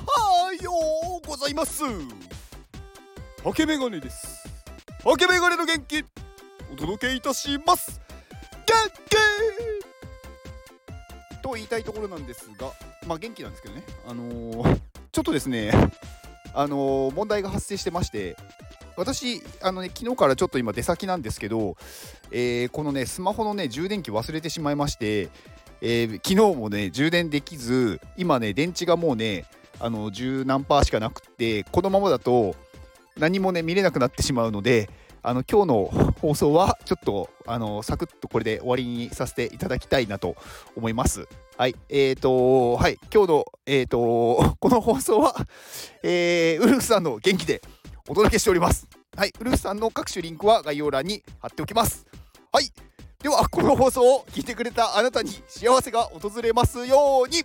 はようございます。ハケメガネです。ハケメガネの元気お届けいたします。元気！と言いたいところなんですがまあ元気なんですけどね。あのー、ちょっとですねあのー、問題が発生してまして私あのね昨日からちょっと今出先なんですけど、えー、このねスマホのね充電器忘れてしまいましてえー、昨日もね充電できず今ね電池がもうねあの十何パーしかなくってこのままだと何もね見れなくなってしまうのであの今日の放送はちょっとあのサクッとこれで終わりにさせていただきたいなと思います。はい、えーと、はい、今日の、えーと、この放送は、えー、ウルフさんの元気でお届けしております。はい、ウルフさんの各種リンクは概要欄に貼っておきます。はい、ではこの放送を聞いてくれたあなたに幸せが訪れますように